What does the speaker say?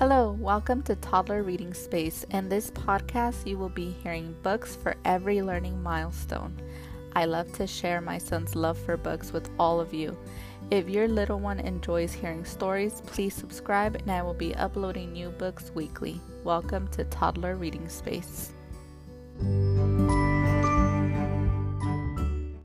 Hello, welcome to Toddler Reading Space. In this podcast, you will be hearing books for every learning milestone. I love to share my son's love for books with all of you. If your little one enjoys hearing stories, please subscribe and I will be uploading new books weekly. Welcome to Toddler Reading Space.